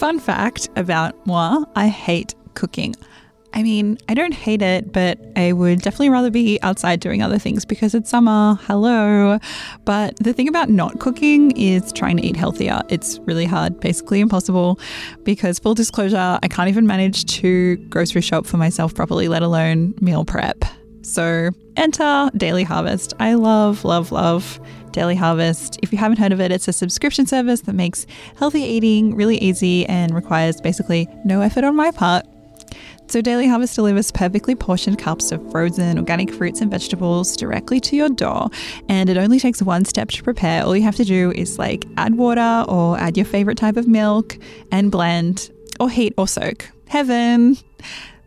Fun fact about moi I hate cooking. I mean, I don't hate it, but I would definitely rather be outside doing other things because it's summer. Hello. But the thing about not cooking is trying to eat healthier. It's really hard, basically impossible, because full disclosure, I can't even manage to grocery shop for myself properly, let alone meal prep. So enter Daily Harvest. I love, love, love Daily Harvest. If you haven't heard of it, it's a subscription service that makes healthy eating really easy and requires basically no effort on my part. So, Daily Harvest delivers perfectly portioned cups of frozen organic fruits and vegetables directly to your door. And it only takes one step to prepare. All you have to do is like add water or add your favorite type of milk and blend or heat or soak. Heaven!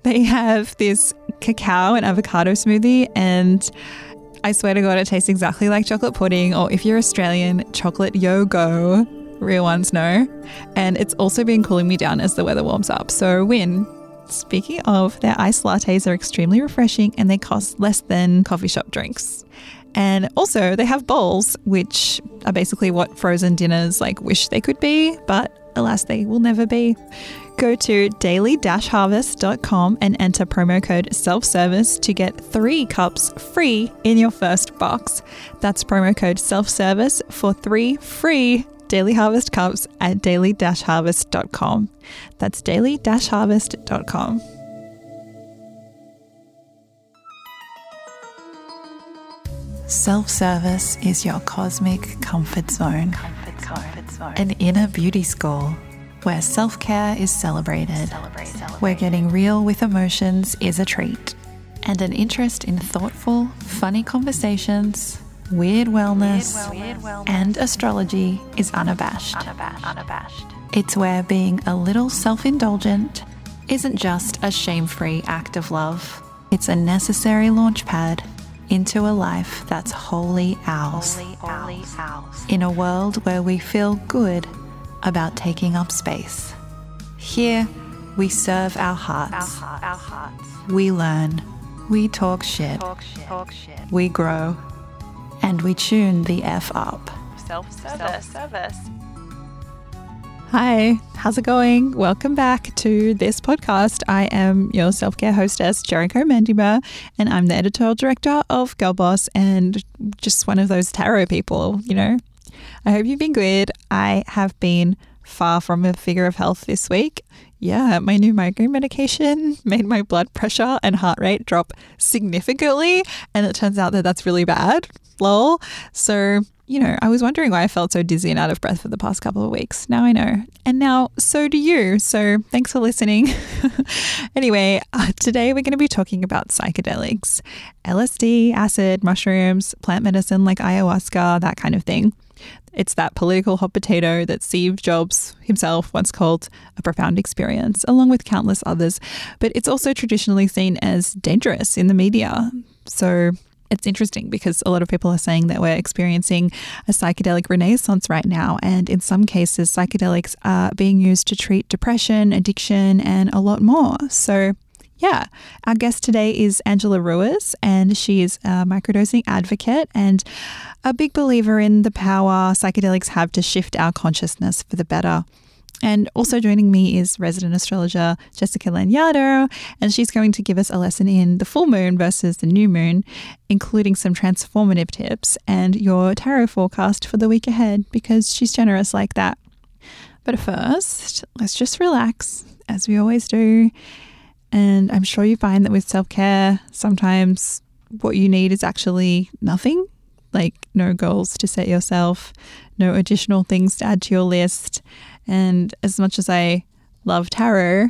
They have this cacao and avocado smoothie, and I swear to God, it tastes exactly like chocolate pudding, or if you're Australian, chocolate Yogo. Real ones know. And it's also been cooling me down as the weather warms up. So, win. Speaking of, their iced lattes are extremely refreshing and they cost less than coffee shop drinks. And also, they have bowls, which are basically what frozen dinners like wish they could be, but alas, they will never be. Go to daily-harvest.com and enter promo code self-service to get three cups free in your first box. That's promo code self-service for three free Daily Harvest cups at daily-harvest.com. That's daily-harvest.com. Self service is your cosmic comfort zone, comfort zone, comfort zone. An inner beauty school where self care is celebrated, celebrate, celebrate. where getting real with emotions is a treat, and an interest in thoughtful, funny conversations, weird wellness, weird wellness, and astrology is unabashed. unabashed. unabashed. It's where being a little self indulgent isn't just a shame free act of love, it's a necessary launchpad into a life that's wholly ours. Wholly ours. In a world where we feel good about taking up space. Here, we serve our hearts. Our, our hearts. We learn. We talk shit. Talk shit. Talk shit. We grow. And we tune the F up. Self service. service. Hi, how's it going? Welcome back to this podcast. I am your self care hostess, Jerico Mendiola, and I'm the editorial director of Girlboss and just one of those tarot people, you know, I hope you've been good. I have been far from a figure of health this week. Yeah, my new migraine medication made my blood pressure and heart rate drop significantly. And it turns out that that's really bad. Lol. So, you know, I was wondering why I felt so dizzy and out of breath for the past couple of weeks. Now I know. And now so do you. So thanks for listening. anyway, uh, today we're going to be talking about psychedelics LSD, acid, mushrooms, plant medicine like ayahuasca, that kind of thing. It's that political hot potato that Steve Jobs himself once called a profound experience, along with countless others. But it's also traditionally seen as dangerous in the media. So it's interesting because a lot of people are saying that we're experiencing a psychedelic renaissance right now. And in some cases, psychedelics are being used to treat depression, addiction, and a lot more. So yeah, our guest today is Angela Ruiz, and she is a microdosing advocate and a big believer in the power psychedelics have to shift our consciousness for the better. And also joining me is resident astrologer Jessica Lanyadoo, and she's going to give us a lesson in the full moon versus the new moon, including some transformative tips and your tarot forecast for the week ahead because she's generous like that. But first, let's just relax, as we always do, and I'm sure you find that with self care, sometimes what you need is actually nothing like no goals to set yourself, no additional things to add to your list. And as much as I love tarot,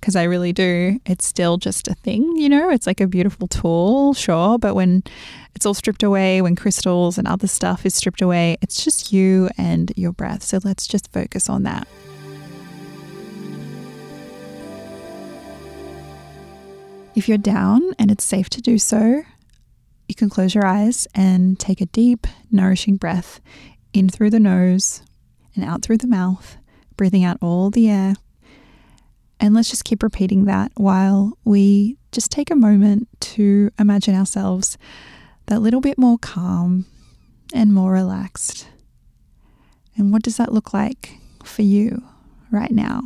because I really do, it's still just a thing, you know? It's like a beautiful tool, sure, but when it's all stripped away, when crystals and other stuff is stripped away, it's just you and your breath. So let's just focus on that. If you're down and it's safe to do so, you can close your eyes and take a deep, nourishing breath in through the nose and out through the mouth, breathing out all the air. And let's just keep repeating that while we just take a moment to imagine ourselves that little bit more calm and more relaxed. And what does that look like for you right now.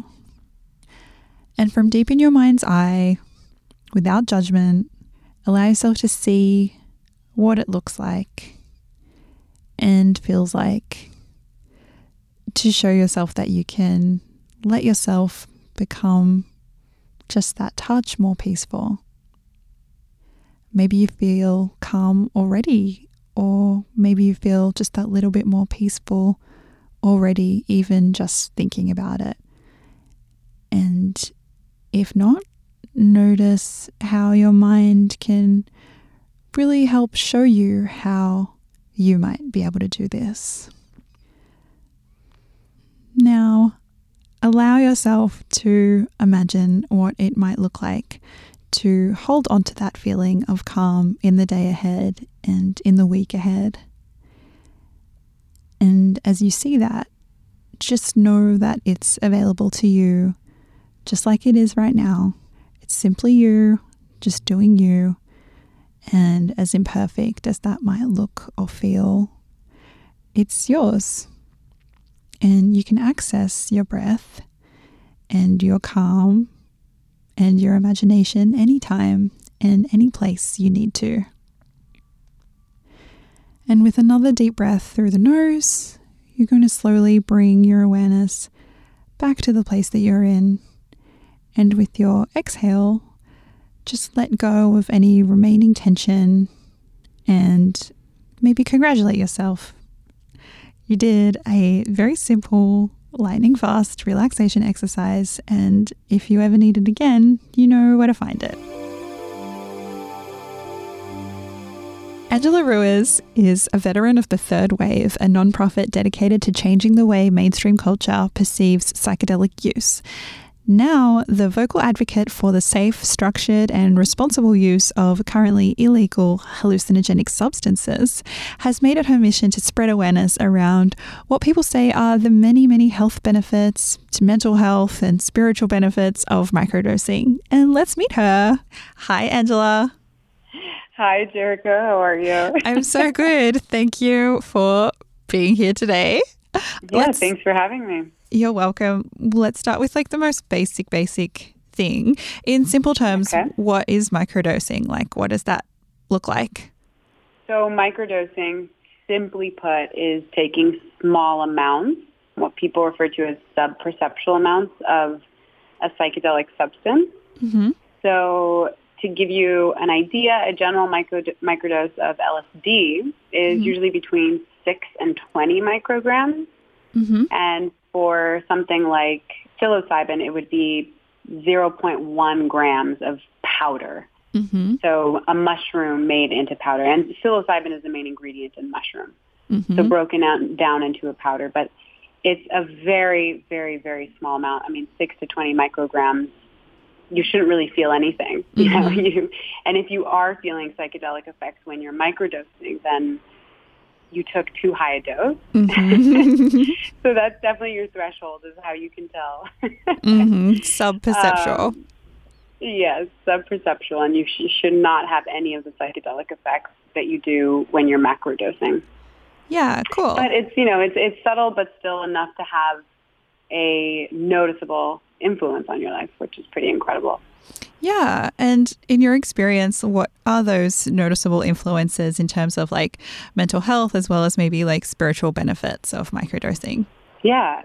And from deep in your mind's eye, without judgment, allow yourself to see what it looks like and feels like to show yourself that you can let yourself become just that touch more peaceful. Maybe you feel calm already, or maybe you feel just that little bit more peaceful already, even just thinking about it. And if not, notice how your mind can really help show you how you might be able to do this. Now, allow yourself to imagine what it might look like to hold on to that feeling of calm in the day ahead and in the week ahead. And as you see that, just know that it's available to you just like it is right now. It's simply you, just doing you. And as imperfect as that might look or feel, it's yours. And you can access your breath and your calm and your imagination anytime and any place you need to. And with another deep breath through the nose, you're going to slowly bring your awareness back to the place that you're in. And with your exhale, just let go of any remaining tension and maybe congratulate yourself you did a very simple lightning fast relaxation exercise, and if you ever need it again, you know where to find it. Angela Ruiz is a veteran of the Third Wave, a nonprofit dedicated to changing the way mainstream culture perceives psychedelic use now the vocal advocate for the safe, structured, and responsible use of currently illegal hallucinogenic substances, has made it her mission to spread awareness around what people say are the many, many health benefits to mental health and spiritual benefits of microdosing. And let's meet her. Hi, Angela. Hi, Jerica. How are you? I'm so good. Thank you for being here today. Yeah, let's, thanks for having me. You're welcome. Let's start with like the most basic, basic thing. In simple terms, okay. what is microdosing? Like, what does that look like? So, microdosing, simply put, is taking small amounts, what people refer to as sub-perceptual amounts of a psychedelic substance. Mm-hmm. So, to give you an idea, a general micro, microdose of LSD is mm-hmm. usually between 6 and 20 micrograms. Mm-hmm. And for something like psilocybin, it would be 0.1 grams of powder. Mm-hmm. So a mushroom made into powder. And psilocybin is the main ingredient in mushroom. Mm-hmm. So broken out, down into a powder. But it's a very, very, very small amount. I mean, 6 to 20 micrograms. You shouldn't really feel anything. Mm-hmm. You know, you, and if you are feeling psychedelic effects when you're microdosing, then you took too high a dose. Mm-hmm. so that's definitely your threshold is how you can tell. mm-hmm. Subperceptual. Um, yes, subperceptual. And you sh- should not have any of the psychedelic effects that you do when you're macrodosing. Yeah, cool. But it's, you know, it's, it's subtle, but still enough to have a noticeable influence on your life, which is pretty incredible. Yeah. And in your experience, what are those noticeable influences in terms of like mental health as well as maybe like spiritual benefits of microdosing? Yeah.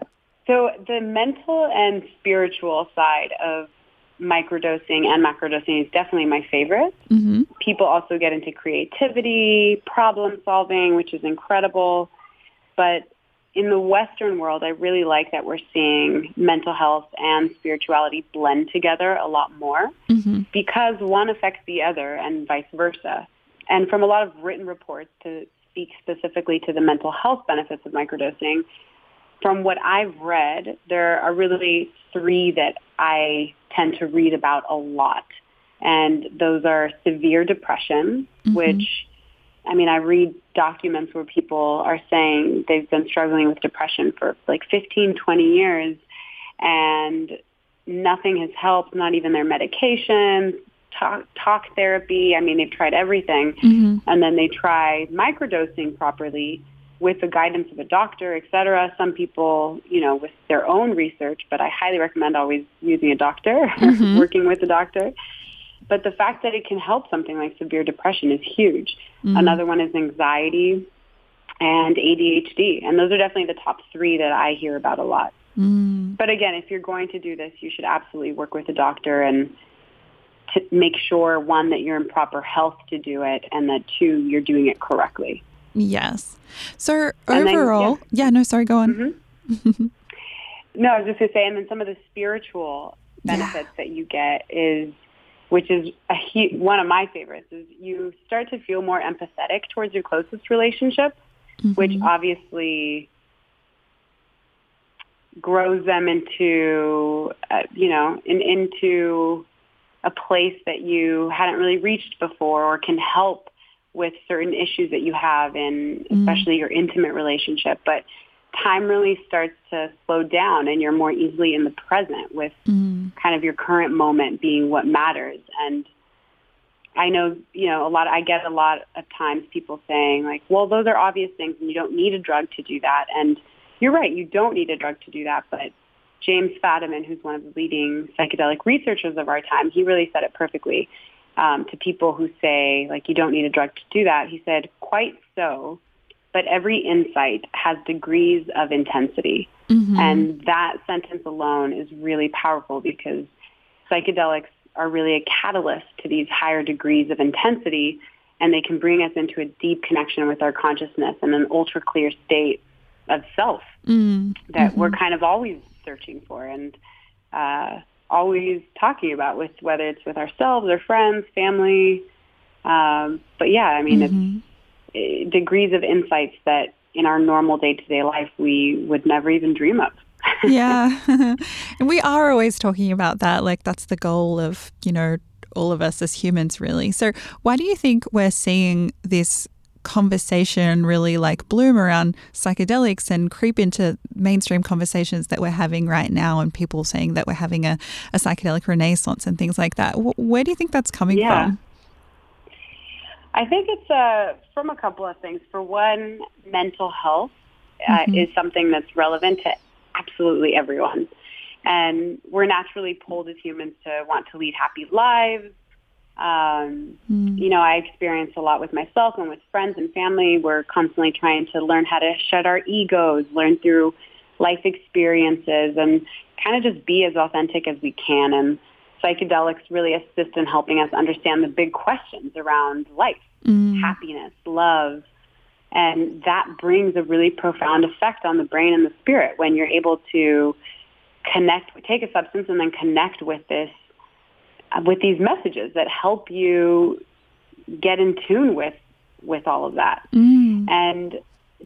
So the mental and spiritual side of microdosing and macrodosing is definitely my favorite. Mm-hmm. People also get into creativity, problem solving, which is incredible. But in the Western world, I really like that we're seeing mental health and spirituality blend together a lot more mm-hmm. because one affects the other and vice versa. And from a lot of written reports to speak specifically to the mental health benefits of microdosing, from what I've read, there are really three that I tend to read about a lot. And those are severe depression, mm-hmm. which I mean, I read documents where people are saying they've been struggling with depression for like 15, 20 years and nothing has helped, not even their medication, talk, talk therapy. I mean, they've tried everything. Mm-hmm. And then they try microdosing properly, with the guidance of a doctor, et cetera. Some people, you know, with their own research, but I highly recommend always using a doctor, mm-hmm. working with a doctor. But the fact that it can help something like severe depression is huge. Mm-hmm. Another one is anxiety and ADHD. And those are definitely the top three that I hear about a lot. Mm. But again, if you're going to do this, you should absolutely work with a doctor and to make sure, one, that you're in proper health to do it, and that two, you're doing it correctly. Yes. So overall, then, yeah. yeah. no, sorry, go on. Mm-hmm. no, I was just going to say, and then some of the spiritual benefits yeah. that you get is, which is a he- one of my favorites, is you start to feel more empathetic towards your closest relationship, mm-hmm. which obviously grows them into, uh, you know, in, into a place that you hadn't really reached before or can help with certain issues that you have in mm. especially mm. your intimate relationship. But time really starts to slow down and you're more easily in the present with mm. kind of your current moment being what matters. And I know, you know, a lot, I get a lot of times people saying like, well, those are obvious things and you don't need a drug to do that. And you're right, you don't need a drug to do that. But James Fadiman, who's one of the leading psychedelic researchers of our time, he really said it perfectly um, to people who say, like, you don't need a drug to do that. He said, quite so, but every insight has degrees of intensity. Mm-hmm. And that sentence alone is really powerful because psychedelics are really a catalyst to these higher degrees of intensity and they can bring us into a deep connection with our consciousness and an ultra clear state of self mm-hmm. that we're kind of always searching for and uh, always talking about with whether it's with ourselves or friends, family. Um, but yeah, I mean, mm-hmm. it's Eh, degrees of insights that in our normal day to day life we would never even dream of. yeah. and we are always talking about that. Like, that's the goal of, you know, all of us as humans, really. So, why do you think we're seeing this conversation really like bloom around psychedelics and creep into mainstream conversations that we're having right now and people saying that we're having a, a psychedelic renaissance and things like that. Where do you think that's coming yeah. from? I think it's uh, from a couple of things. For one, mental health uh, mm-hmm. is something that's relevant to absolutely everyone. And we're naturally pulled as humans to want to lead happy lives, um, mm. You know, I experience a lot with myself and with friends and family. We're constantly trying to learn how to shed our egos, learn through life experiences, and kind of just be as authentic as we can. And psychedelics really assist in helping us understand the big questions around life, mm. happiness, love. And that brings a really profound effect on the brain and the spirit when you're able to connect, take a substance and then connect with this with these messages that help you get in tune with with all of that. Mm. And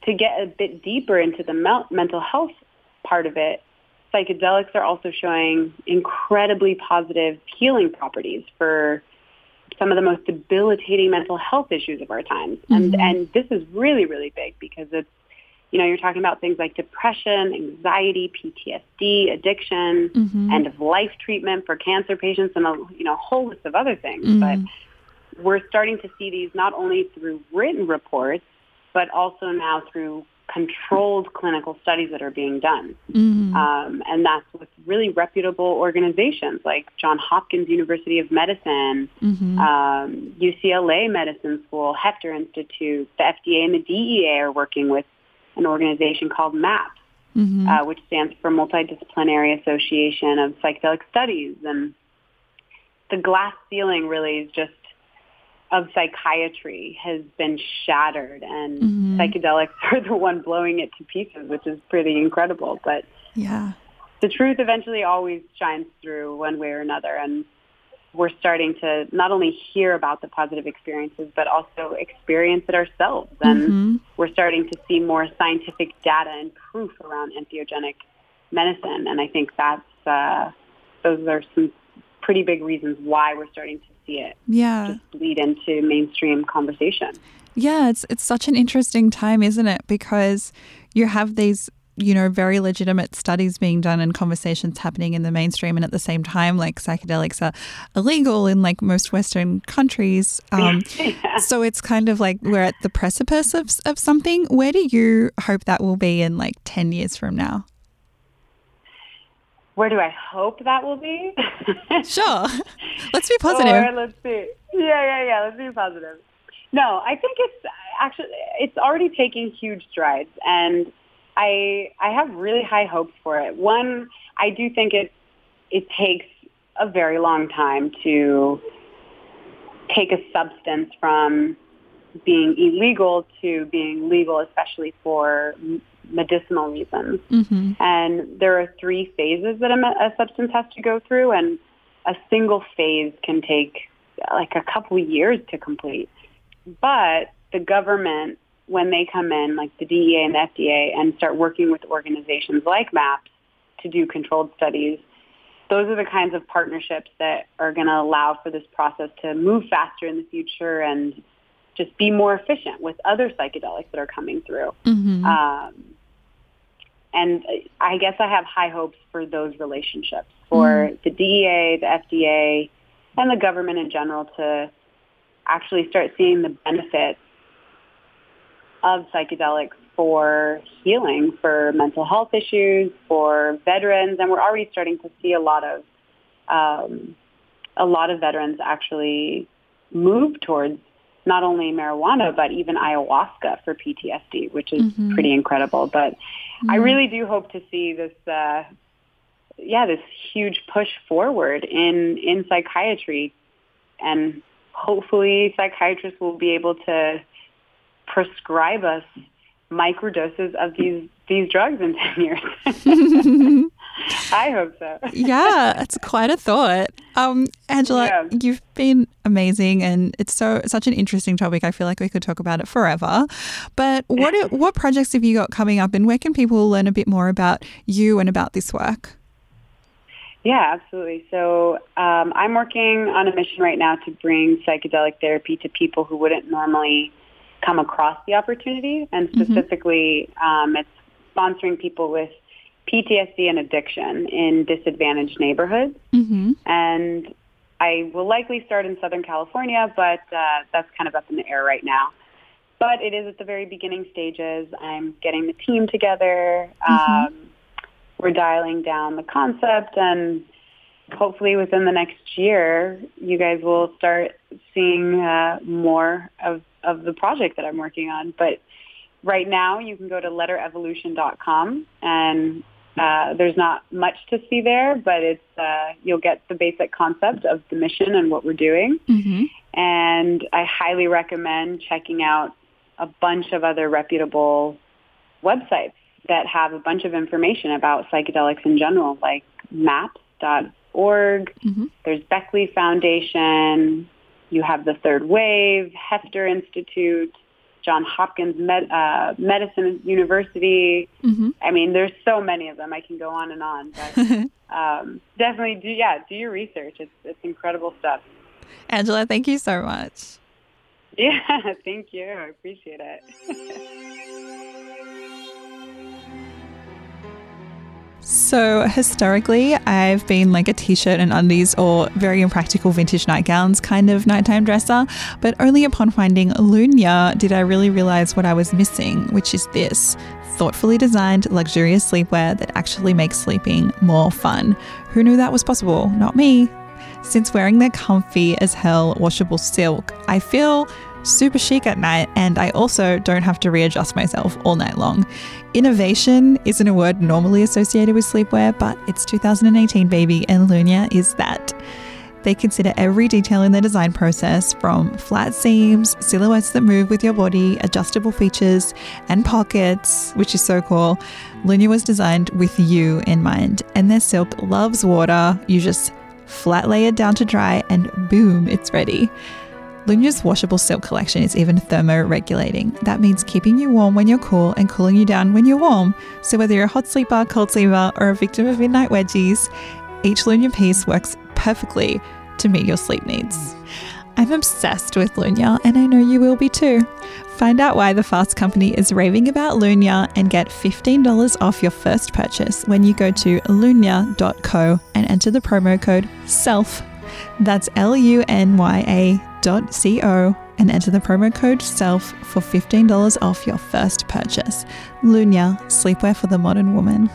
to get a bit deeper into the mental health part of it, psychedelics are also showing incredibly positive healing properties for some of the most debilitating mental health issues of our times. Mm-hmm. And and this is really really big because it's you know, you're talking about things like depression, anxiety, PTSD, addiction, mm-hmm. end of life treatment for cancer patients, and a you know whole list of other things. Mm-hmm. But we're starting to see these not only through written reports, but also now through controlled clinical studies that are being done. Mm-hmm. Um, and that's with really reputable organizations like John Hopkins University of Medicine, mm-hmm. um, UCLA Medicine School, Heffter Institute, the FDA and the DEA are working with an organization called MAPS, mm-hmm. uh, which stands for Multidisciplinary Association of Psychedelic Studies. And the glass ceiling really is just of psychiatry has been shattered and mm-hmm. psychedelics are the one blowing it to pieces, which is pretty incredible. But yeah, the truth eventually always shines through one way or another. And we're starting to not only hear about the positive experiences, but also experience it ourselves. And mm-hmm. we're starting to see more scientific data and proof around entheogenic medicine. And I think that's, uh, those are some pretty big reasons why we're starting to see it yeah. just lead into mainstream conversation. Yeah, it's it's such an interesting time, isn't it? Because you have these you know, very legitimate studies being done and conversations happening in the mainstream. And at the same time, like psychedelics are illegal in like most Western countries. Um, yeah. So it's kind of like we're at the precipice of, of something. Where do you hope that will be in like 10 years from now? Where do I hope that will be? sure. Let's be positive. Or let's see. Yeah, yeah, yeah. Let's be positive. No, I think it's actually it's already taking huge strides, and I I have really high hopes for it. One, I do think it it takes a very long time to take a substance from being illegal to being legal, especially for medicinal reasons. Mm-hmm. And there are three phases that a, a substance has to go through, and a single phase can take like a couple years to complete. But the government, when they come in, like the DEA and the FDA, and start working with organizations like MAPS to do controlled studies, those are the kinds of partnerships that are going to allow for this process to move faster in the future and just be more efficient with other psychedelics that are coming through. Mm-hmm. Um, and I guess I have high hopes for those relationships for mm. the DEA, the FDA, and the government in general to actually start seeing the benefits of psychedelics for healing, for mental health issues, for veterans, and we're already starting to see a lot of um, a lot of veterans actually move towards not only marijuana but even ayahuasca for PTSD, which is mm-hmm. pretty incredible. But mm-hmm. I really do hope to see this. Uh, yeah, this huge push forward in in psychiatry, and hopefully psychiatrists will be able to prescribe us microdoses of these these drugs in 10 years. I hope so. yeah, it's quite a thought. Um, Angela, yeah. you've been amazing and it's so such an interesting topic. I feel like we could talk about it forever. But what what projects have you got coming up and where can people learn a bit more about you and about this work? Yeah, absolutely. So um, I'm working on a mission right now to bring psychedelic therapy to people who wouldn't normally come across the opportunity, and mm-hmm. specifically, mm-hmm. um, it's sponsoring people with PTSD and addiction in disadvantaged neighborhoods. Mm-hmm. And I will likely start in Southern California, but uh, that's kind of up in the air right now. But it is at the very beginning stages. I'm getting the team together. Mm-hmm. Um, we're dialing down the concept and hopefully within the next year, you guys will start seeing uh, more of, of the project that I'm working on. But right now, you can go to letterevolution.com and uh, there's not much to see there, but it's uh, you'll get the basic concept of the mission and what we're doing. Mm-hmm. And I highly recommend checking out a bunch of other reputable websites that have a bunch of information about psychedelics in general, like maps.org. Mm-hmm. There's Beckley Foundation. You have the Third Wave, Heffter Institute, John Hopkins Med, uh, Medicine University. Mm-hmm. I mean, there's so many of them. I can go on and on. But um, definitely, do yeah, do your research. It's it's incredible stuff. Angela, thank you so much. Yeah, thank you. I appreciate it. So, historically, I've been like a t shirt and undies or very impractical vintage nightgowns kind of nighttime dresser, but only upon finding Lunya did I really realize what I was missing, which is this thoughtfully designed, luxurious sleepwear that actually makes sleeping more fun. Who knew that was possible? Not me. Since wearing their comfy as hell washable silk, I feel super chic at night, and I also don't have to readjust myself all night long. Innovation isn't a word normally associated with sleepwear, but it's 2018, baby, and Lunya is that. They consider every detail in their design process from flat seams, silhouettes that move with your body, adjustable features, and pockets, which is so cool. Lunya was designed with you in mind, and their silk loves water. You just flat lay it down to dry, and boom, it's ready. Lunya's washable silk collection is even thermo-regulating. That means keeping you warm when you're cool and cooling you down when you're warm. So whether you're a hot sleeper, cold sleeper, or a victim of midnight wedgies, each Lunya piece works perfectly to meet your sleep needs. I'm obsessed with Lunya, and I know you will be too. Find out why the Fast Company is raving about Lunya and get $15 off your first purchase when you go to lunya.co and enter the promo code SELF. That's L U N Y A dot C O and enter the promo code SELF for $15 off your first purchase. Lunya, sleepwear for the modern woman.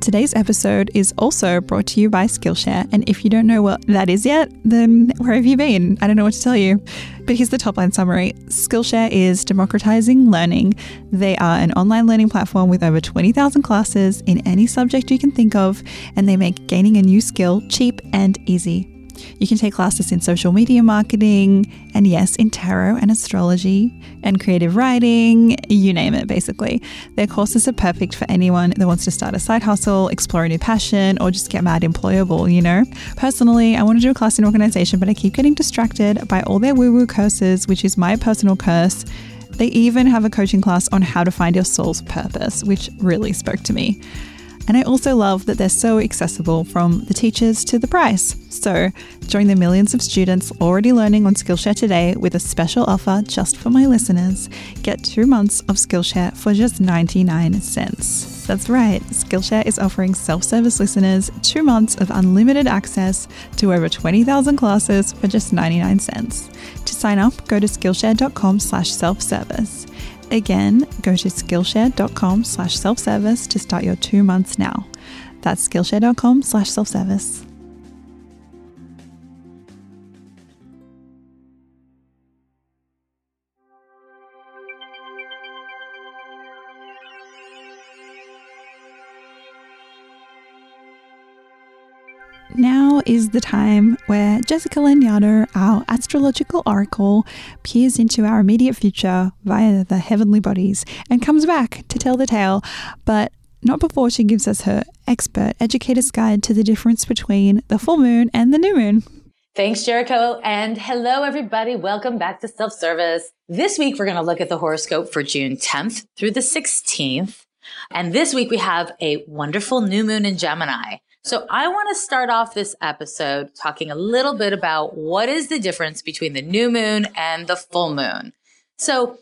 Today's episode is also brought to you by Skillshare. And if you don't know what that is yet, then where have you been? I don't know what to tell you. But here's the top line summary Skillshare is democratizing learning. They are an online learning platform with over 20,000 classes in any subject you can think of, and they make gaining a new skill cheap and easy. You can take classes in social media marketing, and yes, in tarot and astrology, and creative writing, you name it, basically. Their courses are perfect for anyone that wants to start a side hustle, explore a new passion, or just get mad employable, you know? Personally, I want to do a class in organization, but I keep getting distracted by all their woo woo curses, which is my personal curse. They even have a coaching class on how to find your soul's purpose, which really spoke to me. And I also love that they're so accessible from the teachers to the price. So join the millions of students already learning on Skillshare today with a special offer just for my listeners. Get two months of Skillshare for just 99 cents. That's right, Skillshare is offering self-service listeners two months of unlimited access to over 20,000 classes for just 99 cents. To sign up, go to Skillshare.com slash self-service. Again, go to Skillshare.com slash self-service to start your two months now. That's Skillshare.com slash self-service. Is the time where Jessica Lanyadoo, our astrological oracle, peers into our immediate future via the heavenly bodies and comes back to tell the tale, but not before she gives us her expert educator's guide to the difference between the full moon and the new moon. Thanks, Jerico. And hello, everybody. Welcome back to Self Service. This week, we're going to look at the horoscope for June 10th through the 16th. And this week, we have a wonderful new moon in Gemini. So I want to start off this episode talking a little bit about what is the difference between the new moon and the full moon. So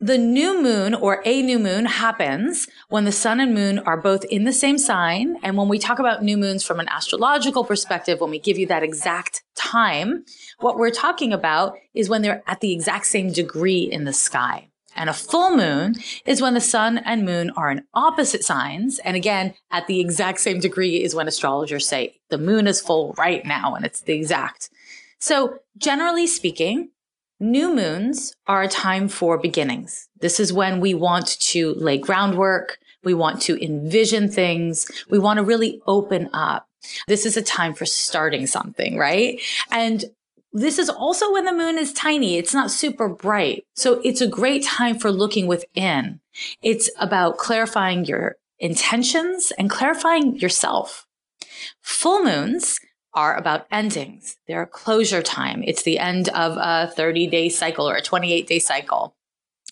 the new moon or a new moon happens when the sun and moon are both in the same sign. And when we talk about new moons from an astrological perspective, when we give you that exact time, what we're talking about is when they're at the exact same degree in the sky. And a full moon is when the sun and moon are in opposite signs. And again, at the exact same degree is when astrologers say the moon is full right now and it's the exact. So generally speaking, new moons are a time for beginnings. This is when we want to lay groundwork. We want to envision things. We want to really open up. This is a time for starting something, right? And this is also when the moon is tiny. It's not super bright. So it's a great time for looking within. It's about clarifying your intentions and clarifying yourself. Full moons are about endings. They're a closure time. It's the end of a 30 day cycle or a 28 day cycle.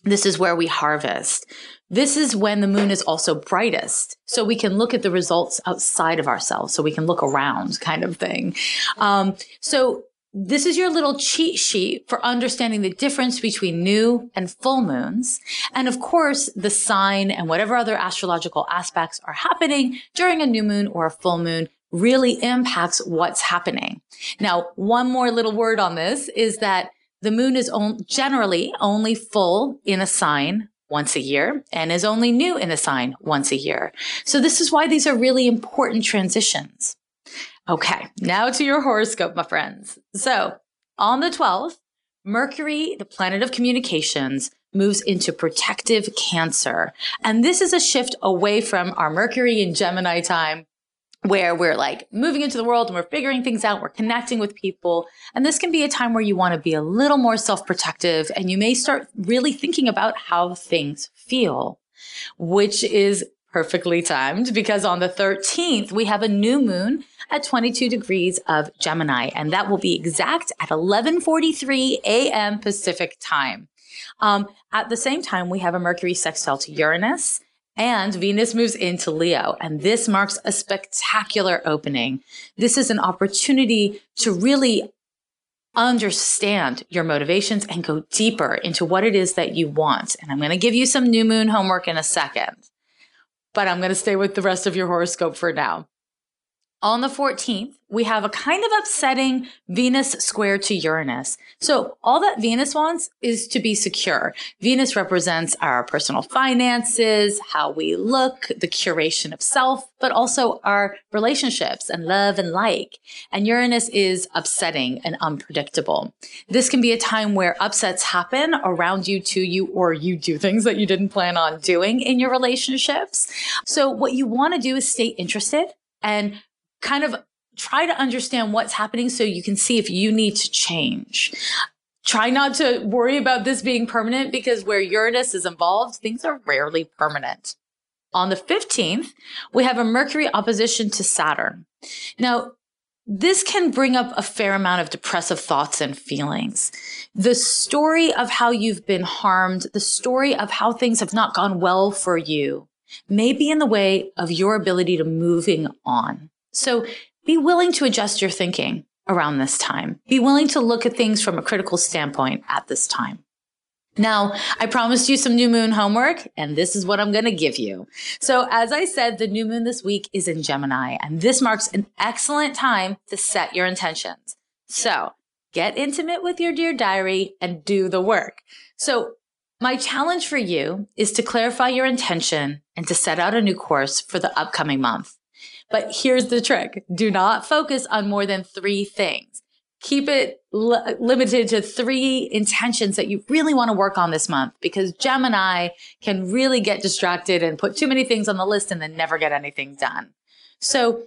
This is where we harvest. This is when the moon is also brightest. So we can look at the results outside of ourselves. So we can look around kind of thing. Um, so this is your little cheat sheet for understanding the difference between new and full moons. And of course, the sign and whatever other astrological aspects are happening during a new moon or a full moon really impacts what's happening. Now, one more little word on this is that the moon is on- generally only full in a sign once a year and is only new in a sign once a year. So this is why these are really important transitions. Okay, now to your horoscope, my friends. So on the 12th, Mercury, the planet of communications, moves into protective Cancer. And this is a shift away from our Mercury in Gemini time where we're like moving into the world and we're figuring things out, we're connecting with people. And this can be a time where you want to be a little more self protective and you may start really thinking about how things feel, which is perfectly timed because on the 13th, we have a new moon at 22 degrees of Gemini, and that will be exact at 11:43 a.m. Pacific time. Um, at the same time, we have a Mercury sextile to Uranus And Venus moves into Leo, and this marks a spectacular opening. This is an opportunity to really understand your motivations and go deeper into what it is that you want. And I'm going to give you some new moon homework in a second, but I'm going to stay with the rest of your horoscope for now. On the 14th, we have a kind of upsetting Venus square to Uranus. So all that Venus wants is to be secure. Venus represents our personal finances, how we look, the curation of self, but also our relationships and love and like. And Uranus is upsetting and unpredictable. This can be a time where upsets happen around you to you, or you do things that you didn't plan on doing in your relationships. So what you want to do is stay interested and kind of try to understand what's happening so you can see if you need to change. Try not to worry about this being permanent because where Uranus is involved, things are rarely permanent. On the 15th, we have a Mercury opposition to Saturn. Now, this can bring up a fair amount of depressive thoughts and feelings. The story of how you've been harmed, the story of how things have not gone well for you may be in the way of your ability to moving on. So be willing to adjust your thinking around this time. Be willing to look at things from a critical standpoint at this time. Now, I promised you some new moon homework, and this is what I'm going to give you. So, as I said, the new moon this week is in Gemini, and this marks an excellent time to set your intentions. So, get intimate with your dear diary and do the work. So, my challenge for you is to clarify your intention and to set out a new course for the upcoming month. But here's the trick. Do not focus on more than three things. Keep it li- limited to three intentions that you really want to work on this month because Gemini can really get distracted and put too many things on the list and then never get anything done. So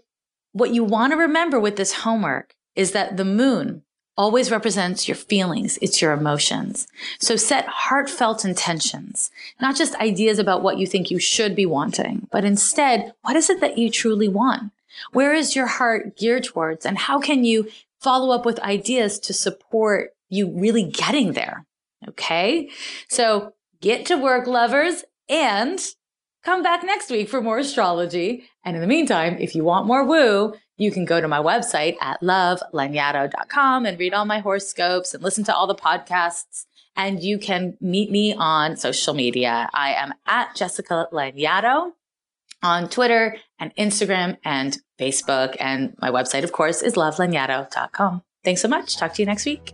what you want to remember with this homework is that the moon always represents your feelings. It's your emotions. So set heartfelt intentions, not just ideas about what you think you should be wanting, but instead, what is it that you truly want? Where is your heart geared towards? And how can you follow up with ideas to support you really getting there? Okay. So get to work, lovers, and come back next week for more astrology. And in the meantime, if you want more woo, you can go to my website at lovelanyadoo.com and read all my horoscopes and listen to all the podcasts. And you can meet me on social media. I am at Jessica Lanyadoo on Twitter and Instagram and Facebook. And my website, of course, is lovelanyadoo.com. Thanks so much. Talk to you next week.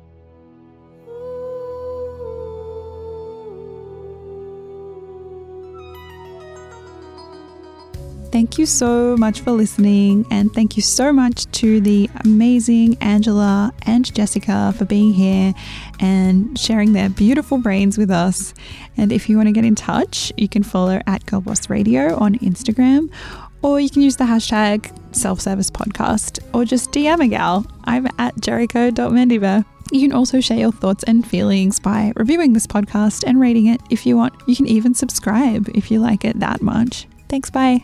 Thank you so much for listening, and thank you so much to the amazing Angela and Jessica for being here and sharing their beautiful brains with us. And if you want to get in touch, you can follow at Girlboss Radio on Instagram, or you can use the hashtag self service podcast, or just DM a gal. I'm at jericho.mendiva. You can also share your thoughts and feelings by reviewing this podcast and rating it if you want. You can even subscribe if you like it that much. Thanks, bye.